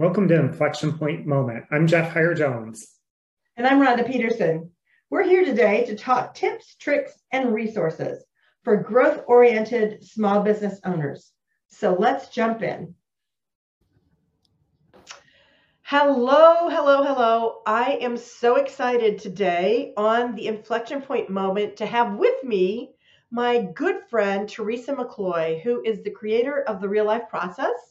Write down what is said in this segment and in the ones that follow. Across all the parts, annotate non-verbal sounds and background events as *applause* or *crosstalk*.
Welcome to Inflection Point Moment. I'm Jeff Heyer Jones. And I'm Rhonda Peterson. We're here today to talk tips, tricks, and resources for growth oriented small business owners. So let's jump in. Hello, hello, hello. I am so excited today on the Inflection Point Moment to have with me my good friend, Teresa McCloy, who is the creator of the Real Life Process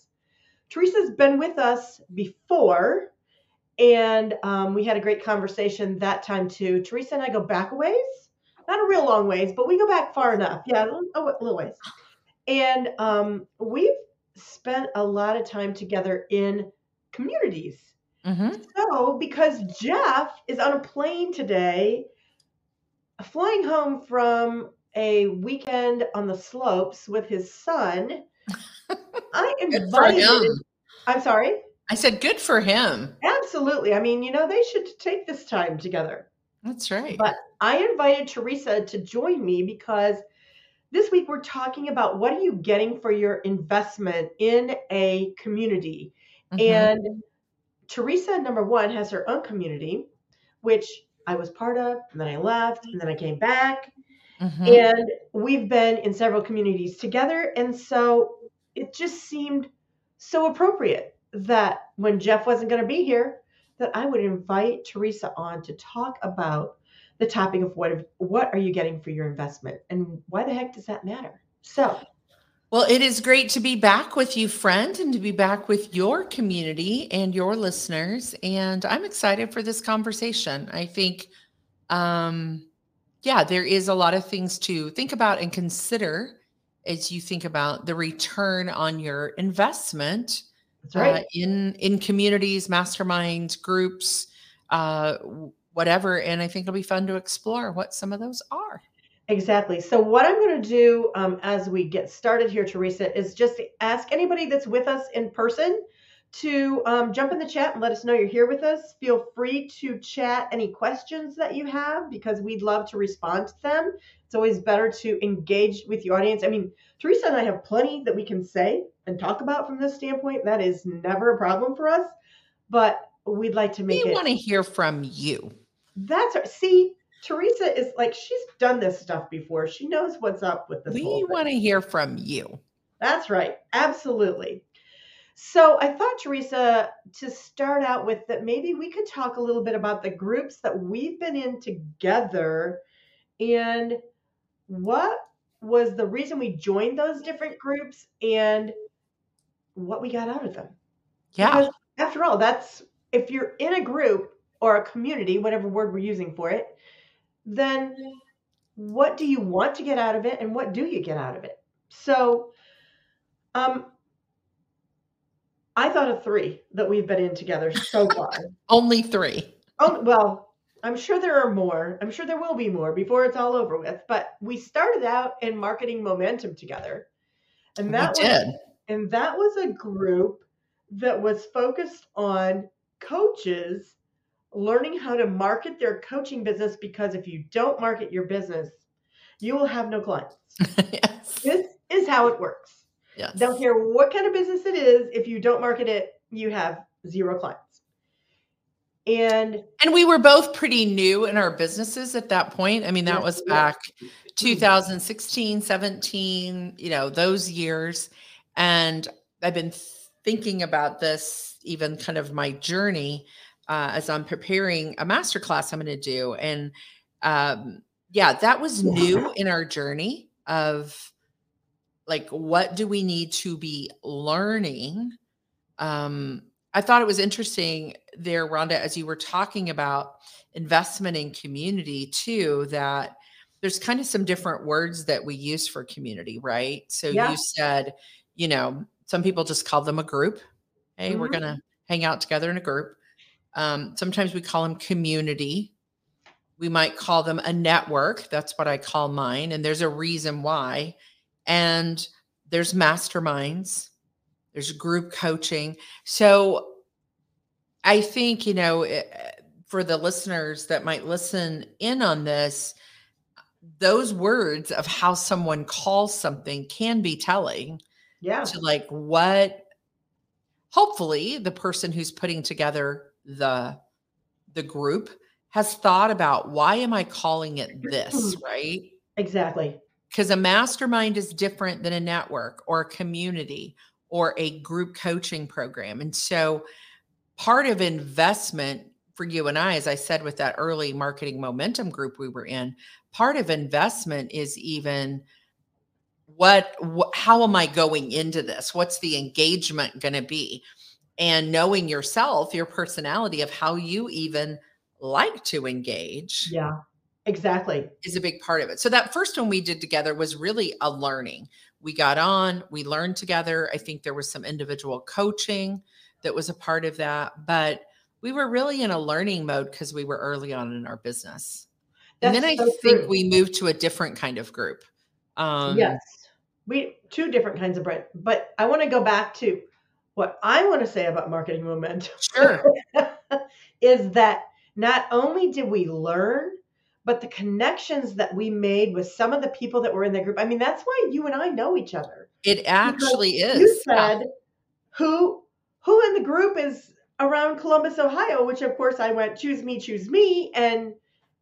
Teresa's been with us before, and um, we had a great conversation that time too. Teresa and I go back a ways, not a real long ways, but we go back far enough. Yeah, a little ways. And um, we've spent a lot of time together in communities. Mm-hmm. So, because Jeff is on a plane today, flying home from a weekend on the slopes with his son, I invited. I'm sorry. I said, good for him. Absolutely. I mean, you know, they should take this time together. That's right. But I invited Teresa to join me because this week we're talking about what are you getting for your investment in a community. Mm-hmm. And Teresa, number one, has her own community, which I was part of, and then I left, and then I came back. Mm-hmm. And we've been in several communities together. And so it just seemed so appropriate that when Jeff wasn't going to be here, that I would invite Teresa on to talk about the topic of what what are you getting for your investment and why the heck does that matter? So, well, it is great to be back with you, friend, and to be back with your community and your listeners. And I'm excited for this conversation. I think, um, yeah, there is a lot of things to think about and consider as you think about the return on your investment right. uh, in in communities, masterminds, groups, uh, whatever. And I think it'll be fun to explore what some of those are. Exactly. So, what I'm going to do um, as we get started here, Teresa, is just ask anybody that's with us in person to um, jump in the chat and let us know you're here with us. Feel free to chat any questions that you have because we'd love to respond to them. It's always better to engage with the audience. I mean, Teresa and I have plenty that we can say and talk about from this standpoint. That is never a problem for us, but we'd like to make we it. We want to hear from you. That's our, see, Teresa is like she's done this stuff before. She knows what's up with this. We want to hear from you. That's right. Absolutely. So I thought, Teresa, to start out with, that maybe we could talk a little bit about the groups that we've been in together and what was the reason we joined those different groups and what we got out of them. Yeah. Because after all, that's if you're in a group or a community, whatever word we're using for it, then what do you want to get out of it and what do you get out of it? So, um, I thought of three that we've been in together so *laughs* far. Only three. Oh, well, I'm sure there are more. I'm sure there will be more before it's all over with. But we started out in marketing momentum together. And that we was, did. And that was a group that was focused on coaches learning how to market their coaching business because if you don't market your business, you will have no clients. *laughs* yes. This is how it works. Yes. Don't care what kind of business it is. If you don't market it, you have zero clients. And and we were both pretty new in our businesses at that point. I mean, that was back yes. 2016, 17, you know, those years. And I've been thinking about this, even kind of my journey uh, as I'm preparing a masterclass I'm going to do. And um, yeah, that was new in our journey of like what do we need to be learning? Um i thought it was interesting there rhonda as you were talking about investment in community too that there's kind of some different words that we use for community right? So yeah. you said you know some people just call them a group. Hey mm-hmm. we're gonna hang out together in a group. Um, sometimes we call them community. We might call them a network. That's what i call mine and there's a reason why and there's masterminds, there's group coaching. So I think, you know, eh, for the listeners that might listen in on this, those words of how someone calls something can be telling. Yeah. To like what hopefully the person who's putting together the the group has thought about why am I calling it this, right? Exactly. Because a mastermind is different than a network or a community or a group coaching program. And so part of investment for you and I, as I said with that early marketing momentum group we were in, part of investment is even what, what how am I going into this? What's the engagement going to be? And knowing yourself, your personality of how you even like to engage. Yeah. Exactly. Is a big part of it. So that first one we did together was really a learning. We got on, we learned together. I think there was some individual coaching that was a part of that, but we were really in a learning mode because we were early on in our business. That's and then I so think true. we moved to a different kind of group. Um, yes, we two different kinds of brand. But I want to go back to what I want to say about marketing momentum. Sure, *laughs* is that not only did we learn, but the connections that we made with some of the people that were in the group. I mean, that's why you and I know each other. It actually is. You said yeah. who who in the group is around Columbus, Ohio, which of course I went, choose me, choose me. And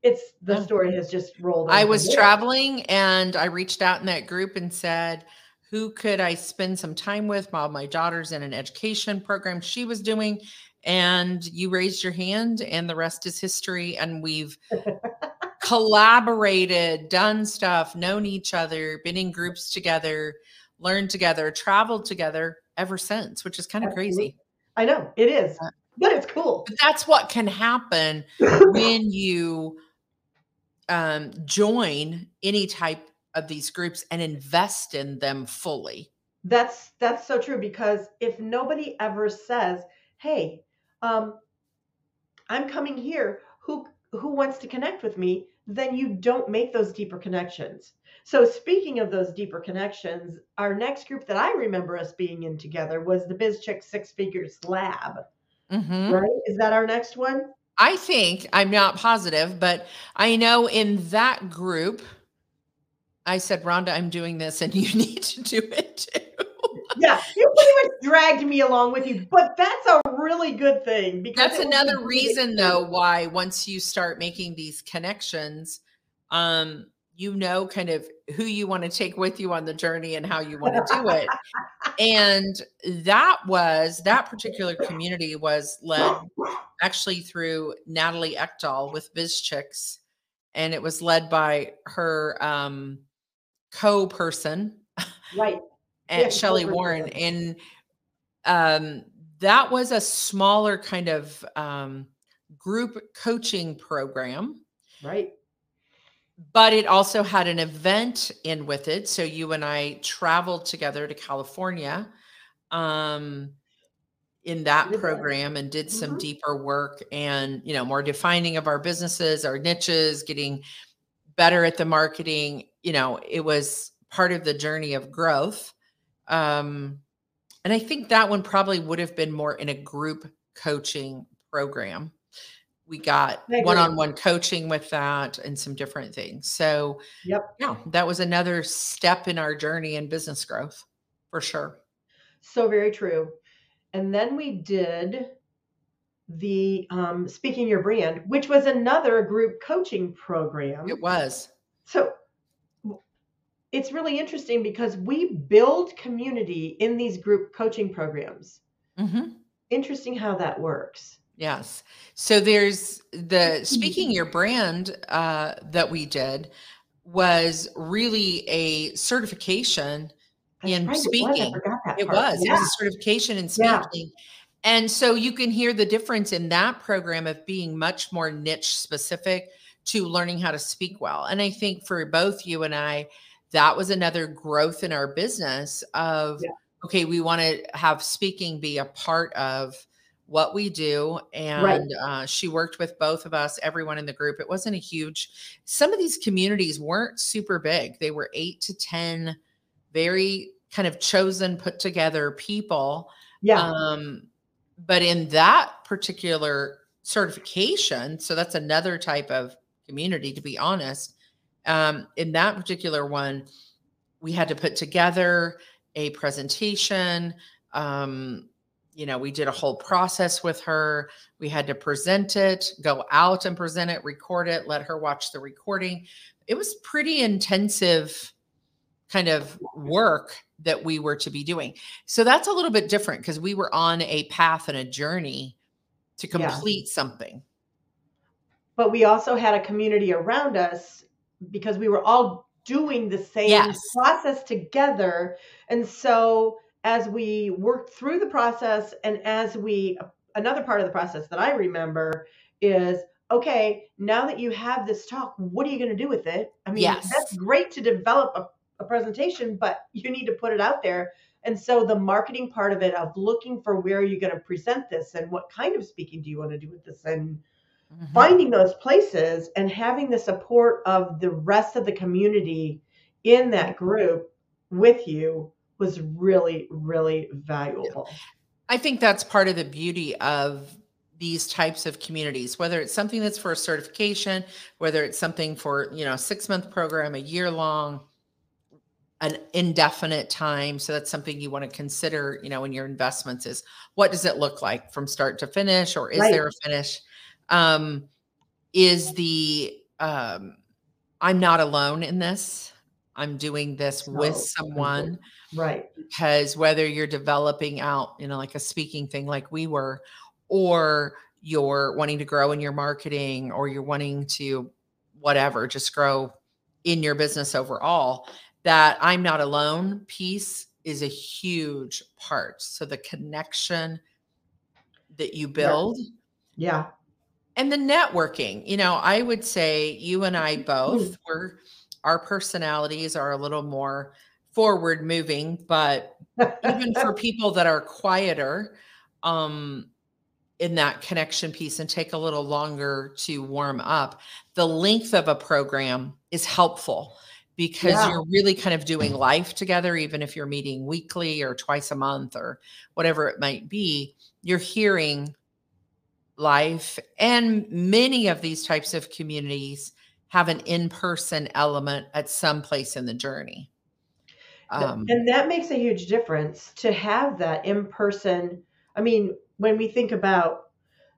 it's the story has just rolled. I was traveling and I reached out in that group and said, who could I spend some time with while my daughter's in an education program she was doing? And you raised your hand, and the rest is history. And we've *laughs* collaborated, done stuff, known each other, been in groups together, learned together, traveled together ever since, which is kind of crazy. I know it is, uh, but it's cool. But that's what can happen *coughs* when you um, join any type of these groups and invest in them fully. That's that's so true because if nobody ever says, "Hey, um, I'm coming here. Who who wants to connect with me?" Then you don't make those deeper connections. So, speaking of those deeper connections, our next group that I remember us being in together was the Biz Chick Six Figures Lab. Mm-hmm. Right? Is that our next one? I think I'm not positive, but I know in that group, I said, Rhonda, I'm doing this and you *laughs* need to do it too. *laughs* yeah, you pretty much dragged me along with you, but that's a really good thing because that's another reason though why once you start making these connections, um, you know kind of who you want to take with you on the journey and how you want to do it. *laughs* and that was that particular community was led actually through Natalie Eckdahl with BizChix. And it was led by her um, co-person. Right. And yeah, Shelly Warren. And um, that was a smaller kind of um, group coaching program. Right but it also had an event in with it. So you and I traveled together to California um, in that program and did some mm-hmm. deeper work and, you know, more defining of our businesses, our niches, getting better at the marketing. You know, it was part of the journey of growth. Um, and I think that one probably would have been more in a group coaching program we got one-on-one coaching with that and some different things. So, yep. Yeah, that was another step in our journey in business growth for sure. So very true. And then we did the um, Speaking Your Brand, which was another group coaching program. It was. So it's really interesting because we build community in these group coaching programs. Mm-hmm. Interesting how that works. Yes. So there's the speaking your brand uh, that we did was really a certification That's in right, speaking. It was. It was. Yeah. it was. a certification in speaking. Yeah. And so you can hear the difference in that program of being much more niche specific to learning how to speak well. And I think for both you and I, that was another growth in our business of yeah. okay, we want to have speaking be a part of what we do and right. uh, she worked with both of us everyone in the group it wasn't a huge some of these communities weren't super big they were eight to ten very kind of chosen put together people yeah um but in that particular certification so that's another type of community to be honest um in that particular one we had to put together a presentation um you know, we did a whole process with her. We had to present it, go out and present it, record it, let her watch the recording. It was pretty intensive kind of work that we were to be doing. So that's a little bit different because we were on a path and a journey to complete yeah. something. But we also had a community around us because we were all doing the same yes. process together. And so as we worked through the process and as we another part of the process that I remember is okay, now that you have this talk, what are you going to do with it? I mean, yes. that's great to develop a a presentation, but you need to put it out there. And so the marketing part of it of looking for where you're going to present this and what kind of speaking do you want to do with this and mm-hmm. finding those places and having the support of the rest of the community in that group with you was really, really valuable. I think that's part of the beauty of these types of communities whether it's something that's for a certification whether it's something for you know a six month program a year long an indefinite time so that's something you want to consider you know in your investments is what does it look like from start to finish or is right. there a finish um is the um i'm not alone in this i'm doing this no. with someone right because whether you're developing out you know like a speaking thing like we were or you're wanting to grow in your marketing or you're wanting to whatever just grow in your business overall that I'm not alone piece is a huge part. So the connection that you build. Yeah. yeah. And the networking, you know, I would say you and I both were our personalities are a little more forward moving, but even for *laughs* people that are quieter, um, in that connection piece and take a little longer to warm up, the length of a program is helpful because yeah. you're really kind of doing life together, even if you're meeting weekly or twice a month or whatever it might be, you're hearing life. And many of these types of communities have an in person element at some place in the journey. Um, and that makes a huge difference to have that in person. I mean, when we think about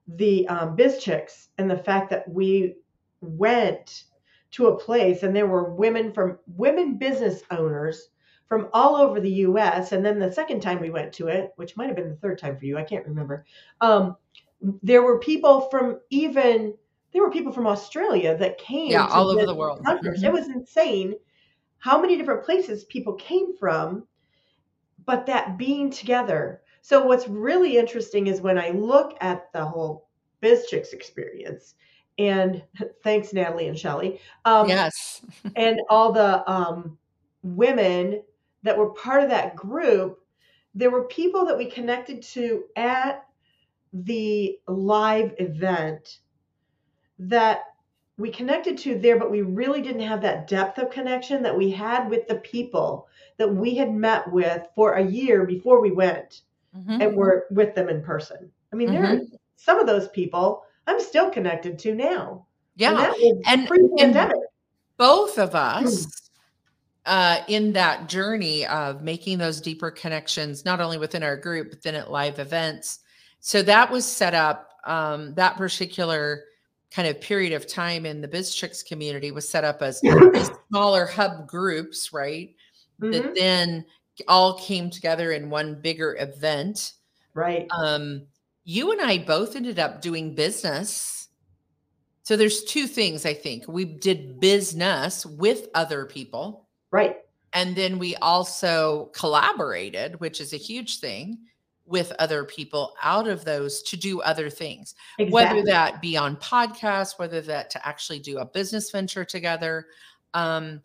the um, BizChix and the fact that we went to a place and there were women from women business owners from all over the US. And then the second time we went to it, which might have been the third time for you, I can't remember. Um, there were people from even there were people from Australia that came yeah all over the world mm-hmm. it was insane how many different places people came from but that being together so what's really interesting is when i look at the whole BizChix experience and *laughs* thanks Natalie and Shelly. Um, yes, *laughs* and all the um, women that were part of that group. There were people that we connected to at the live event that we connected to there, but we really didn't have that depth of connection that we had with the people that we had met with for a year before we went mm-hmm. and were with them in person. I mean, mm-hmm. there are some of those people I'm still connected to now. Yeah. And, and, both of us uh, in that journey of making those deeper connections, not only within our group, but then at live events. So that was set up, um, that particular kind of period of time in the BizChix community was set up as smaller hub groups, right? Mm-hmm. That then all came together in one bigger event. Right. Um, you and I both ended up doing business. So there's two things I think. We did business with other people. Right. And then we also collaborated, which is a huge thing with other people out of those to do other things, exactly. whether that be on podcasts, whether that to actually do a business venture together. Um,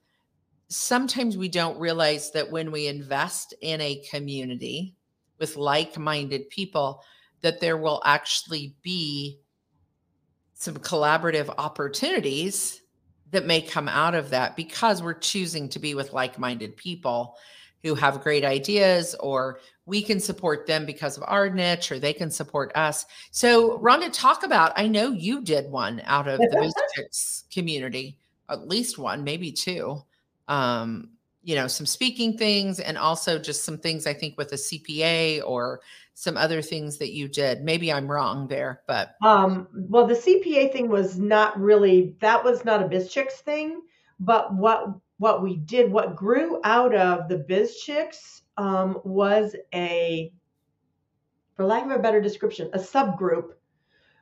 sometimes we don't realize that when we invest in a community with like minded people, that there will actually be some collaborative opportunities that may come out of that because we're choosing to be with like minded people who have great ideas or we can support them because of our niche or they can support us. So, Rhonda, talk about I know you did one out of the *laughs* BizChix community, at least one, maybe two. Um, you know, some speaking things and also just some things I think with a CPA or some other things that you did. Maybe I'm wrong there, but um, well, the CPA thing was not really that was not a BizChix thing, but what what we did, what grew out of the BizChix um, was a, for lack of a better description, a subgroup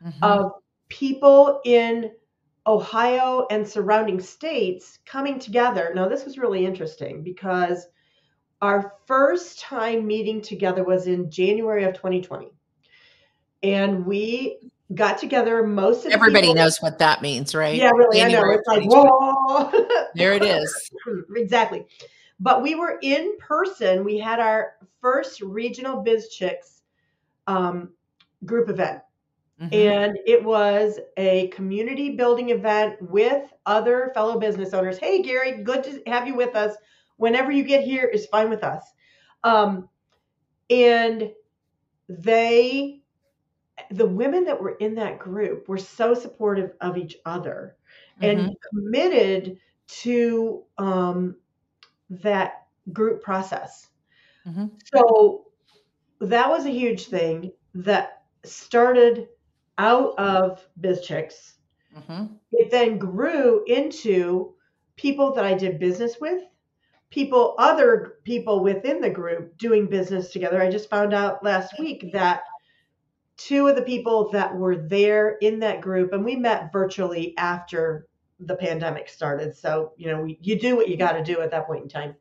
mm-hmm. of people in Ohio and surrounding states coming together. Now, this was really interesting because our first time meeting together was in January of 2020. And we got together most of everybody people, knows what that means, right? Yeah, really. January I know. It's like, whoa. *laughs* there it is. *laughs* exactly. But we were in person. We had our first regional BizChix um, group event. Mm-hmm. And it was a community building event with other fellow business owners. Hey, Gary, good to have you with us. Whenever you get here is fine with us. Um, and they, the women that were in that group were so supportive of each other mm-hmm. and committed to um, that group process. Mm-hmm. So that was a huge thing that started out of BizChix. Mm-hmm. It then grew into people that I did business with, people, other people within the group doing business together. I just found out last week that two of the people that were there in that group, and we met virtually after the pandemic started. So, you know, you do what you got to do at that point in time.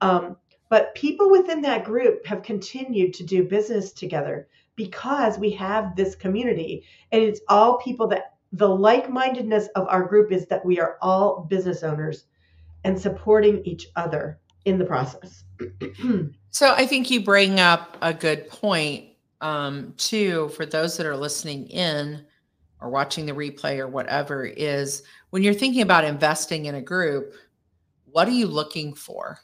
Um, but people within that group have continued to do business together because we have this community and it's all people that the like-mindedness of our group is that we are all business owners and supporting each other in the process. *clears throat* so I think you bring up a good point um, too for those that are listening in or watching the replay or whatever is when you're thinking about investing in a group, what are you looking for?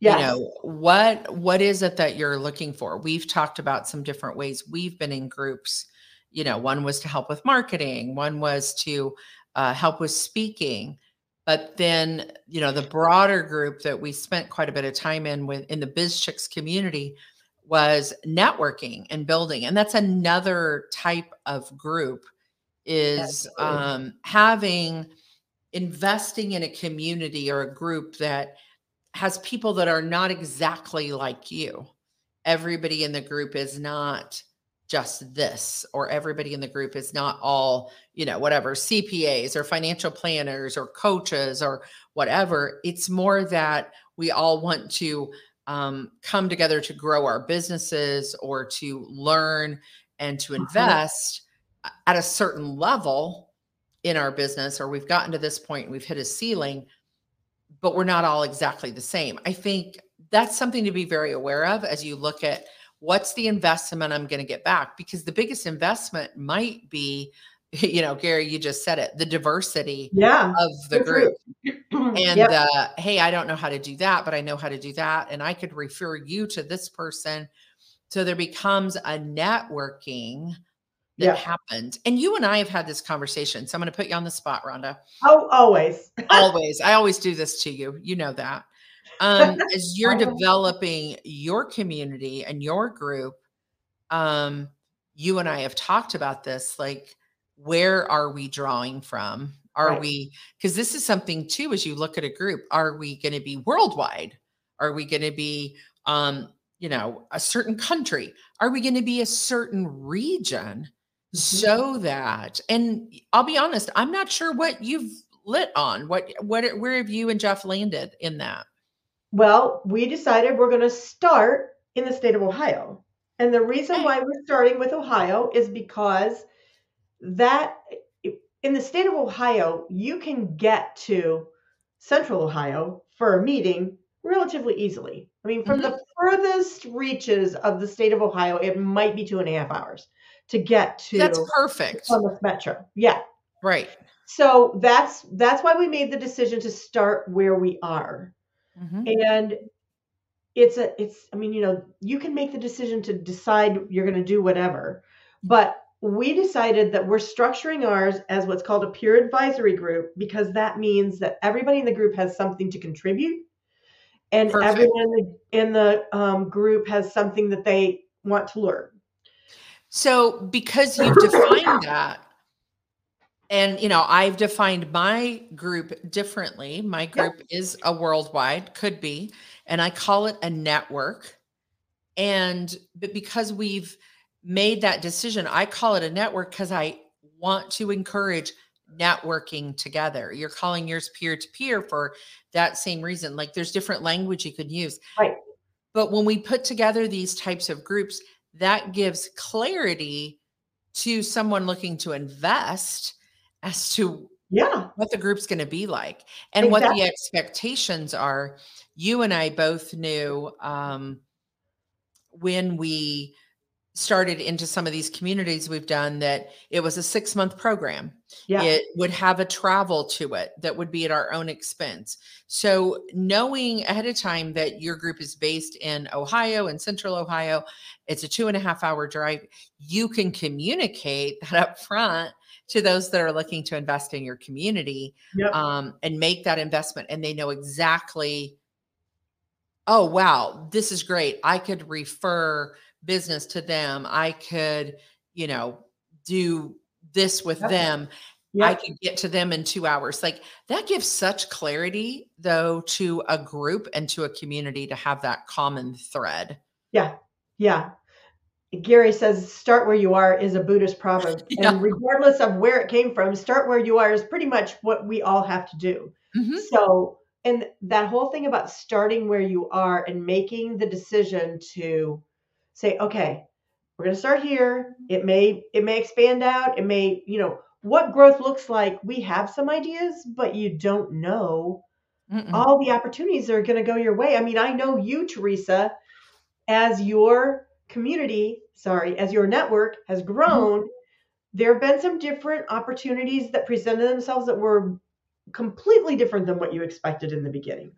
Yes. You know, what what is it that you're looking for? We've talked about some different ways we've been in groups. You know, one was to help with marketing, one was to uh, help with speaking. But then, you know, the broader group that we spent quite a bit of time in with in the BizChix community was networking and building. And that's another type of group is um, having investing in a community or a group that has people that are not exactly like you. Everybody in the group is not just this, or everybody in the group is not all, you know, whatever, CPAs or financial planners or coaches or whatever. It's more that we all want to um, come together to grow our businesses or to learn and to uh-huh. invest uh-huh. at a certain level in our business, or we've gotten to this point, we've hit a ceiling but we're not all exactly the same. I think that's something to be very aware of as you look at what's the investment I'm going to get back because the biggest investment might be *laughs* you know Gary you just said it the diversity yeah, of the group *clears throat* and yep. uh, hey I don't know how to do that but I know how to do that and I could refer you to this person so there becomes a networking that yeah. happened. And you and I have had this conversation. So I'm going to put you on the spot, Rhonda. Oh, always. *laughs* always. I always do this to you. You know that. Um, *laughs* as you're developing your community and your group, um, you and I have talked about this. Like, where are we drawing from? Are right. we, because this is something too, as you look at a group, are we going to be worldwide? Are we going to be, um, you know, a certain country? Are we going to be a certain region? Mm-hmm. so that and i'll be honest i'm not sure what you've lit on what what where have you and jeff landed in that well we decided we're going to start in the state of ohio and the reason why we're starting with ohio is because that in the state of ohio you can get to central ohio for a meeting relatively easily i mean from mm-hmm. the furthest reaches of the state of ohio it might be two and a half hours to get to that's perfect Columbus Metro. Yeah. Right. So that's that's why we made the decision to start where we are. Mm-hmm. And it's a it's I mean, you know, you can make the decision to decide you're going to do whatever. But we decided that we're structuring ours as what's called a peer advisory group because that means that everybody in the group has something to contribute and Perfect. everyone in the um, group has something that they want to learn. So, because you've defined that, and you know, I've defined my group differently. My group is a worldwide, could be, and I call it a network. And but because we've made that decision, I call it a network because I want to encourage networking together. You're calling yours peer to peer for that same reason. Like there's different language you could use. Right. But when we put together these types of groups, that gives clarity to someone looking to invest as to Yeah, what the group's going to be like and what the expectations are. You and I both knew um, when we started into some of these communities we've done that it was a six month program. yeah, It would have a travel to it that would be at our own expense. So, knowing ahead of time that your group is based in Ohio and central Ohio, it's a two and a half hour drive. You can communicate that up front to those that are looking to invest in your community Yep. um, and make that investment. And they know exactly, oh, wow, this is great. I could refer business to them. I could, you know, do this with them. I Yep. could get to them in two hours. Like that gives such clarity, though, to a group and to a community to have that common thread. yeah, yeah. Gary says, "Start where you are" is a Buddhist proverb, *laughs* Yeah. and regardless of where it came from, "Start where you are" is pretty much what we all have to do. Mhm. So, and that whole thing about starting where you are and making the decision to say, okay, we're going to start here. It may it may expand out. It may, you know, what growth looks like. We have some ideas, but you don't know Mm-mm. all the opportunities that are going to go your way. I mean, I know you, Teresa, as your community, sorry, as your network has mm-hmm. grown, there have been some different opportunities that presented themselves that were completely different than what you expected in the beginning.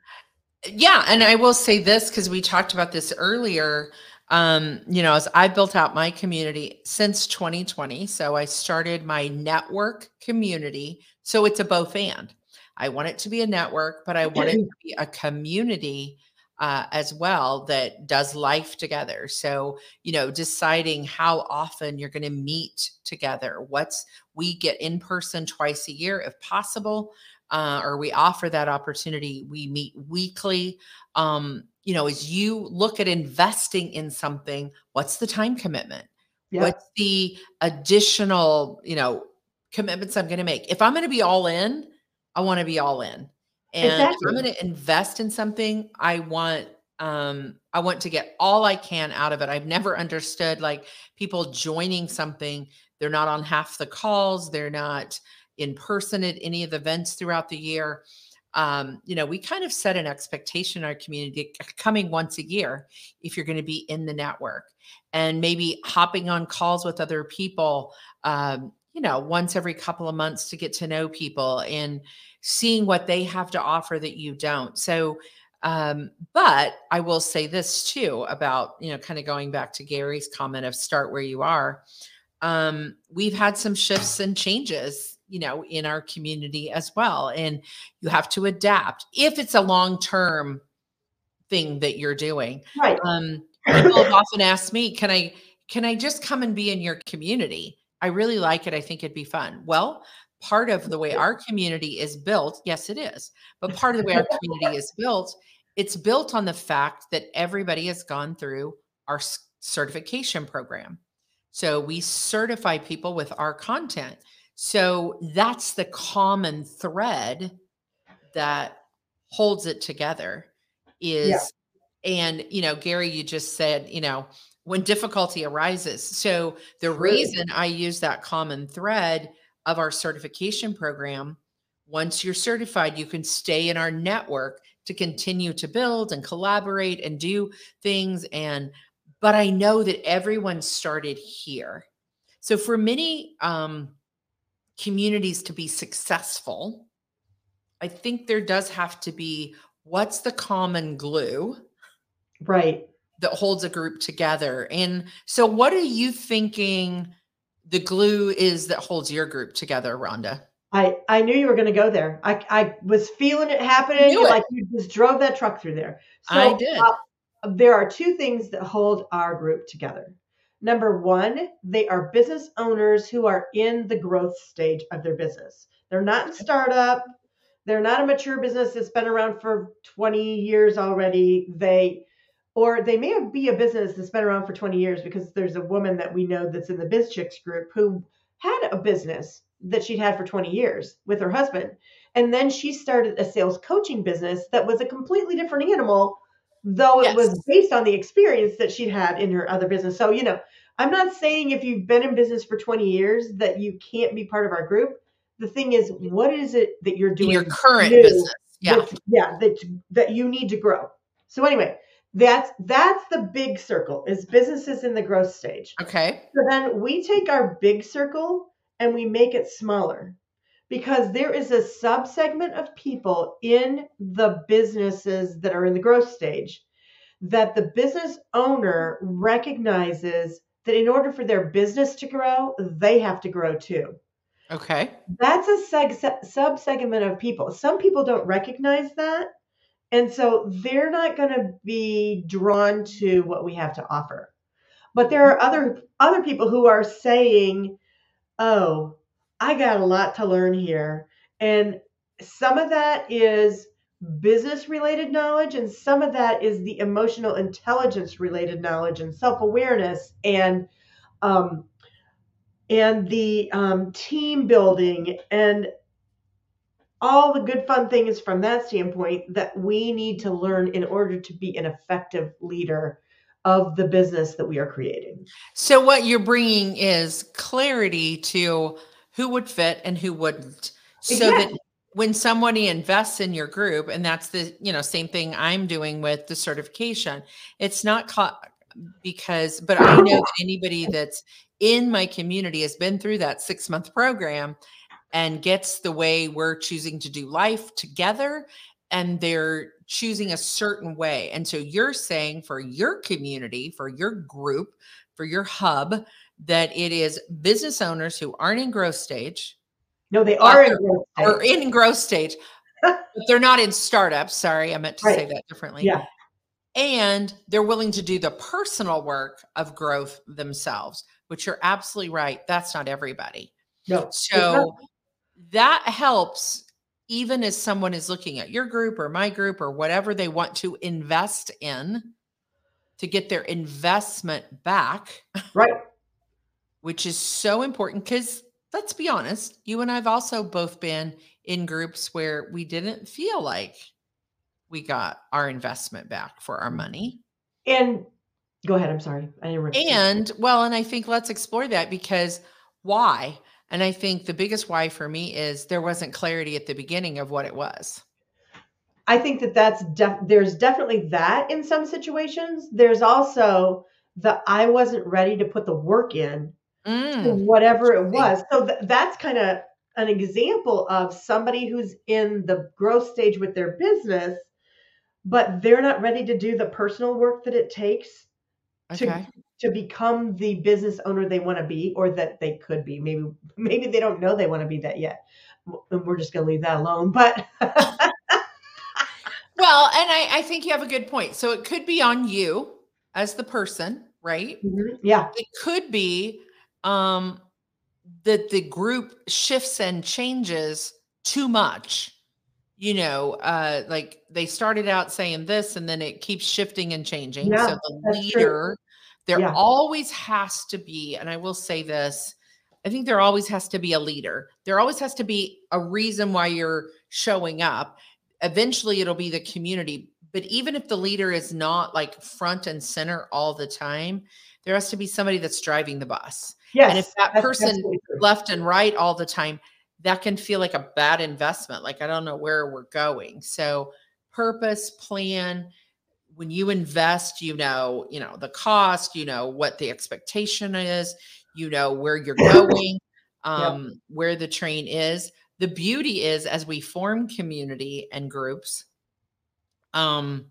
Yeah, and I will say this because we talked about this earlier. Um, you know, as I built out my community since 2020, so I started my network community. So it's a both and. I want it to be a network, but I want it to be a community uh, as well that does life together. So, you know, deciding how often you're going to meet together. What's we get in person twice a year if possible uh, or we offer that opportunity. We meet weekly. Um, you know, as you look at investing in something, what's the time commitment? What's the additional, you know, commitments I'm going to make? If I'm going to be all in, I want to be all in. And if I'm going to invest in something, I want um I want to get all I can out of it. I've never understood like people joining something, they're not on half the calls, they're not in person at any of the events throughout the year. Um, you know, we kind of set an expectation in our community coming once a year if you're going to be in the network and maybe hopping on calls with other people, um, you know, once every couple of months to get to know people and seeing what they have to offer that you don't. So, um, but I will say this too about, you know, kind of going back to Gary's comment of start where you are. Um, we've had some shifts and changes, you know, in our community as well. And you have to adapt if it's a long term thing that you're doing. Right. Um, *laughs* people have often asked me, can I can I just come and be in your community? I really like it. I think it'd be fun. Well, part of the way our community is built, yes, it is. But part of the way our *laughs* community is built, it's built on the fact that everybody has gone through our certification program. So we certify people with our content. So that's the common thread that holds it together is and you know Gary you just said, you know, when difficulty arises. So the reason I use that common thread of our certification program, once you're certified, you can stay in our network to continue to build and collaborate and do things and but I know that everyone started here. So for many um communities to be successful, I think there does have to be what's the common glue Right. that holds a group together. And so, what are you thinking the glue is that holds your group together, Rhonda? I I knew you were going to go there. I I was feeling it happening. It. Like you just drove that truck through there. I did. uh, there are two things that hold our group together. Number one, they are business owners who are in the growth stage of their business. They're not in startup. They're not a mature business that's been around for 20 years already. They or they may be a business that's been around for 20 years because there's a woman that we know that's in the BizChix group who had a business that she'd had for 20 years with her husband. And then she started a sales coaching business that was a completely different animal, though it Yes. was based on the experience that she'd had in her other business. So, you know, I'm not saying if you've been in business for 20 years that you can't be part of our group. The thing is, what is it that you're In doing? your current business. Yeah. that- yeah, that that you need to grow. So anyway, that's that's the big circle is businesses in the growth stage. Okay. So then we take our big circle and we make it smaller because there is a subsegment of people in the businesses that are in the growth stage that the business owner recognizes that in order for their business to grow, they have to grow too. Okay. That's a seg- subsegment of people. Some people don't recognize that. And so they're not going to be drawn to what we have to offer. But there are other other people who are saying, "Oh, I got a lot to learn here." And some of that is business related knowledge and some of that is the emotional intelligence related knowledge and self-awareness and um, and the um, team building and all the good fun things from that standpoint that we need to learn in order to be an effective leader of the business that we are creating. So what you're bringing is clarity to who would fit and who wouldn't. So that when somebody invests in your group and that's the, you know, same thing I'm doing with the certification. It's not ca- because but I know that anybody that's in my community has been through that 6-month program and gets the way we're choosing to do life together and they're choosing a certain way. And so you're saying for your community, for your group, for your hub, that it is business owners who aren't in growth stage No, they are in growth or stage. in growth stage, *laughs* but they're not in startups. Sorry, I meant to say that differently. Yeah. And they're willing to do the personal work of growth themselves, which you're absolutely right. That's not everybody. No. So that helps even as someone is looking at your group or my group or whatever they want to invest in to get their investment back, right. Which is so important because let's be honest, you and I've also both been in groups where we didn't feel like we got our investment back for our money. And go ahead. I'm sorry. I didn't re- And well, and I think let's explore that because why? And I think the biggest why for me is there wasn't clarity at the beginning of what it was. I think that that's def- there's definitely that in some situations. There's also the I wasn't ready to put the work in to Mm, whatever it was. So th- that's kind of an example of somebody who's in the growth stage with their business, but they're not ready to do the personal work that it takes to Okay. to become the business owner they want to be or that they could be. Maybe maybe they don't know they want to be that yet. And we're just going to leave that alone. But *laughs* Well, and I, I think you have a good point. So it could be on you as the person, right? yeah, It could be um, that the group shifts and changes too much. You know, uh, like they started out saying this and then it keeps shifting and changing. Yeah, so the that's true. leader, there Yeah. always has to be, and I will say this I think there always has to be a leader. There always has to be a reason why you're showing up. Eventually, it'll be the community. But even if the leader is not like front and center all the time, there has to be somebody that's driving the bus. Yes. and if that person left and right all the time, that can feel like a bad investment. Like, I don't know where we're going. So, purpose, plan, when you invest, you know, you know, the cost, you know, what the expectation is, you know, where you're *coughs* going, um, where the train is. The beauty is as we form community and groups, um,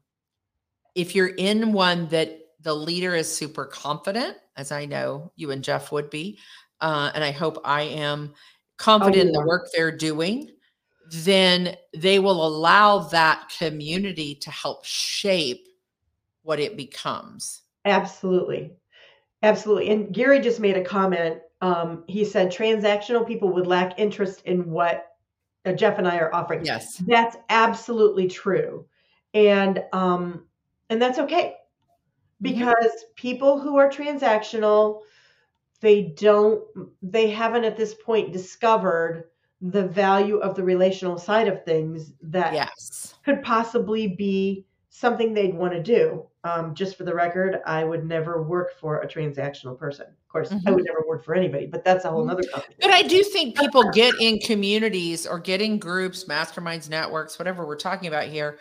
if you're in one that the leader is super confident, as I know you and Jeff would be, uh, and I hope I am confident Oh, in the work they're doing, then they will allow that community to help shape what it becomes. Absolutely. Absolutely. And Gary just made a comment. Um, he said transactional people would lack interest in what uh, Jeff and I are offering. Yes. That's absolutely true. And um, and that's okay. Because people who are transactional, they don't they haven't at this point discovered the value of the relational side of things that Yes. could possibly be something they'd want to do. Um, just for the record, I would never work for a transactional person. Of course, I Mhm. would never work for anybody, but that's a whole nother But. I do think people get in communities or get in groups, masterminds, networks, whatever we're talking about here,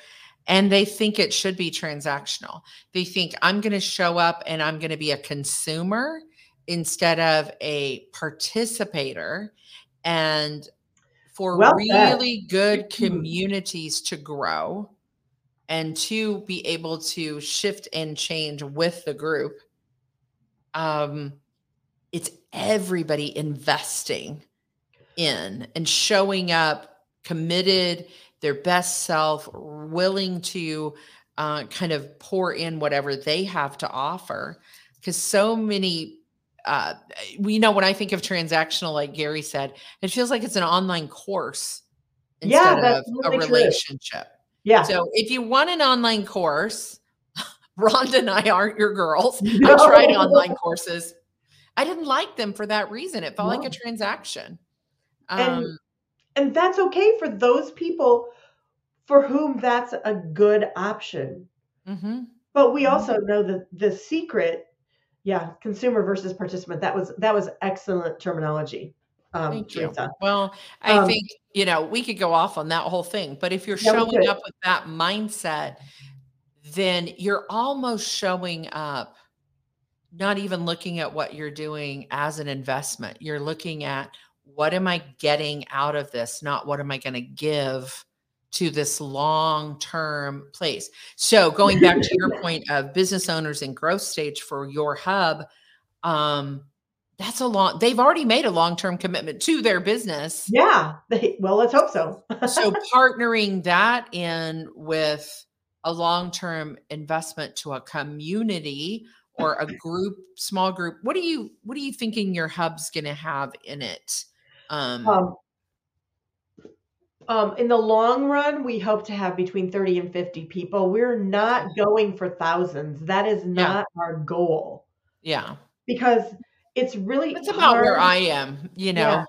and they think it should be transactional. They think I'm going to show up and I'm going to be a consumer instead of a participator. And for Well really good communities to grow and to be able to shift and change with the group, um, it's everybody investing in and showing up committed their best self willing to uh, kind of pour in whatever they have to offer because so many uh, we know when i think of transactional like gary said it feels like it's an online course Yeah, instead that's of a totally true. relationship Yeah. so if you want an online course *laughs* rhonda and i aren't your girls No. *laughs* I tried online courses. I didn't like them for that reason. It felt like a transaction. Um, and that's okay for those people for whom that's a good option. mhm. But we Mhm. also know that the secret, yeah, consumer versus participant. That was that was excellent terminology. Um, Thank you. Teresa. Well, I Um, think, you know, we could go off on that whole thing, but if you're Yeah, showing up with that mindset, then you're almost showing up not even looking at what you're doing as an investment. You're looking at what am I getting out of this, not what am I going to give to this long term place. So, going back to your point of business owners in growth stage for your hub, um, that's a long, they've already made a long term commitment to their business Yeah. They, well, let's hope so. so partnering that in with a long-term investment to a community or a group small group what do you what are you thinking your hub's going to have in it um, Um, um, in the long run, we hope to have between 30 and 50 people. We're not going for thousands. That is not our goal yeah because it's really it's about where i am you know Yeah.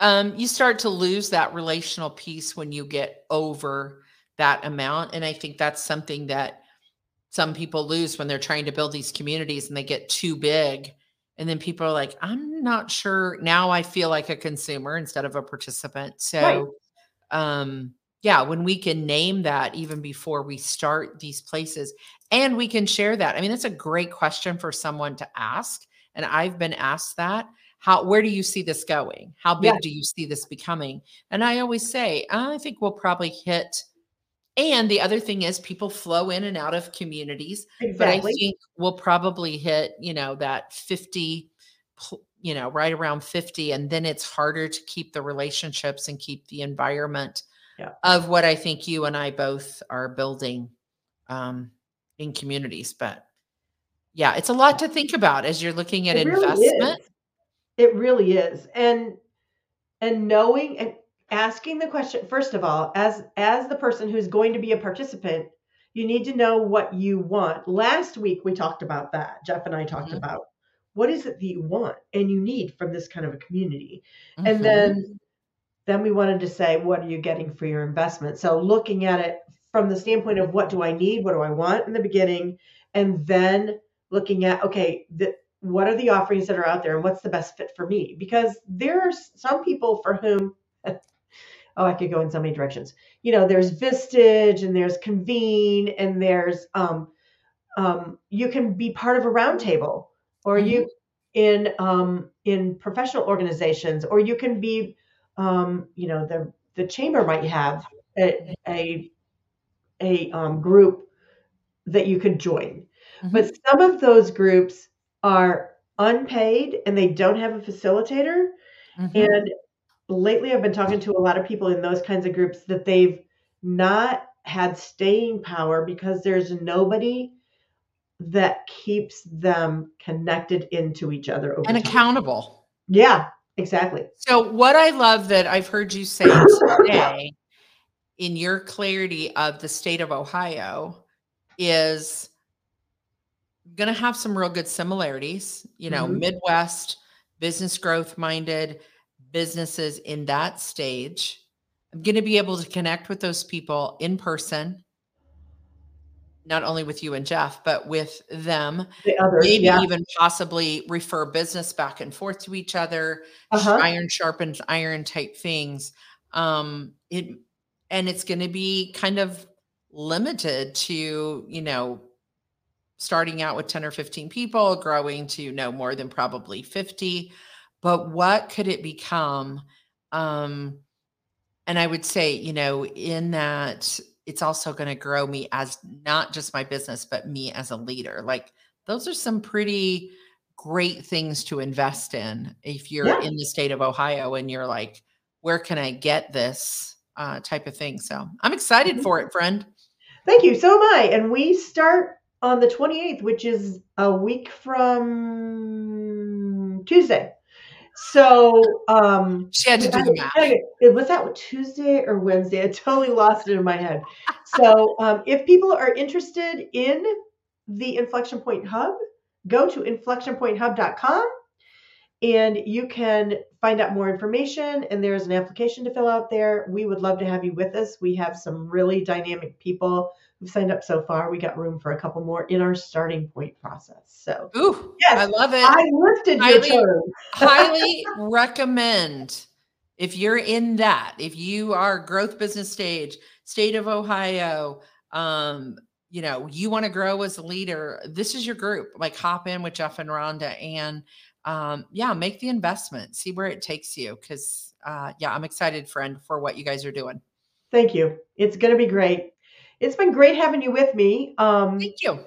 um you start to lose that relational piece when you get over that amount and i think that's something that some people lose when they're trying to build these communities and they get too big and then people are like i'm not sure now i feel like a consumer instead of a participant. So um yeah when we can name that even before we start these places and we can share that i mean that's a great question for someone to ask and i've been asked that how where do you see this going? How big Yeah. do you see this becoming? And i always say i think we'll probably hit and the other thing is people flow in and out of communities but I think we'll probably hit, you know, that 50, you know, right around 50. And then it's harder to keep the relationships and keep the environment Yeah. of what I think you and I both are building um, in communities. But yeah, it's a lot to think about as you're looking at It really investment. is. It really is. And and knowing and asking the question first of all, as as the person who's going to be a participant, you need to know what you want. Last week we talked about that. Jeff and I talked Mhm. about what is it that you want and you need from this kind of a community. Mhm. And then then we wanted to say what are you getting for your investment? So looking at it from the standpoint of what do I need, what do I want in the beginning, and then looking at okay, the, what are the offerings that are out there and what's the best fit for me? Because there's some people for whom *laughs* oh, I could go in so many directions. You know, there's Vistage and there's Convene and there's um um you can be part of a roundtable or you in um in professional organizations or you can be um you know the the chamber might have a a, a um, group that you could join Mhm. but some of those groups are unpaid and they don't have a facilitator Mhm. and lately I've been talking to a lot of people in those kinds of groups that they've not had staying power because there's nobody that keeps them connected into each other and time. accountable. Yeah, exactly. So what I love that I've heard you say *coughs* today in your clarity of the state of Ohio is going to have some real good similarities, you know, mm-hmm. Midwest business growth minded businesses in that stage. I'm going to be able to connect with those people in person not only with you and Jeff, but with them. The others, maybe yeah. even possibly refer business back and forth to each other, uh-huh. iron sharpens iron type things. Um, it and it's going to be kind of limited to, you know, starting out with 10 or 15 people, growing to no more than probably 50. But what could it become? Um, and I would say, you know, in that it's also going to grow me as not just my business, but me as a leader. Like those are some pretty great things to invest in if you're yeah. in the state of Ohio and you're like, where can I get this uh, type of thing? So I'm excited mm-hmm. for it, friend. Thank you. So am I. And we start on the 28th, which is a week from Tuesday. So um, she had to do the math. It, was that Tuesday or Wednesday? I totally lost it in my head. So um, if people are interested in the Inflection Point Hub, go to inflectionpointhub.com and you can find out more information. And there's an application to fill out there. We would love to have you with us. We have some really dynamic people who've signed up so far. We got room for a couple more in our starting point process. So, ooh, yes, I love it. I lifted highly, your highly *laughs* recommend if you're in that, if you are growth business stage, state of Ohio, um, you know, you want to grow as a leader, this is your group. Like hop in with Jeff and Rhonda and um, yeah, make the investment, see where it takes you. Cause uh, yeah, I'm excited, friend, for what you guys are doing. Thank you. It's going to be great. It's been great having you with me. Um, Thank you.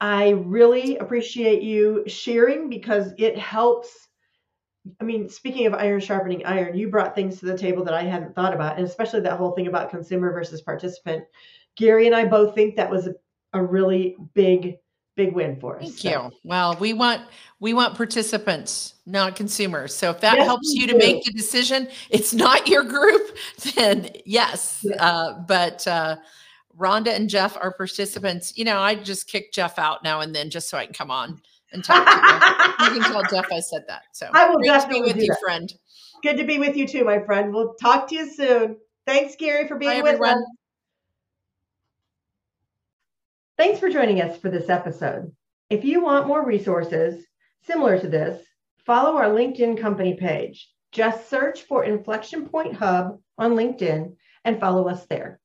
I really appreciate you sharing because it helps. I mean, speaking of iron sharpening iron, you brought things to the table that I hadn't thought about, and especially that whole thing about consumer versus participant. Gary and I both think that was a, a really big, big win for us. Thank so. you. Well, we want we want participants, not consumers. So if that yes, helps you to make the decision, it's not your group, *laughs* then yes. yes. Uh, but uh, Rhonda and Jeff are participants. You know, I just kick Jeff out now and then just so I can come on and talk to you. you can tell Jeff I said that. So I will definitely be with you, that. friend. Good to be with you too, my friend. We'll talk to you soon. Thanks, Gary, for being Bye, with everyone. us. Thanks for joining us for this episode. If you want more resources similar to this, follow our LinkedIn company page. Just search for Inflection Point Hub on LinkedIn and follow us there.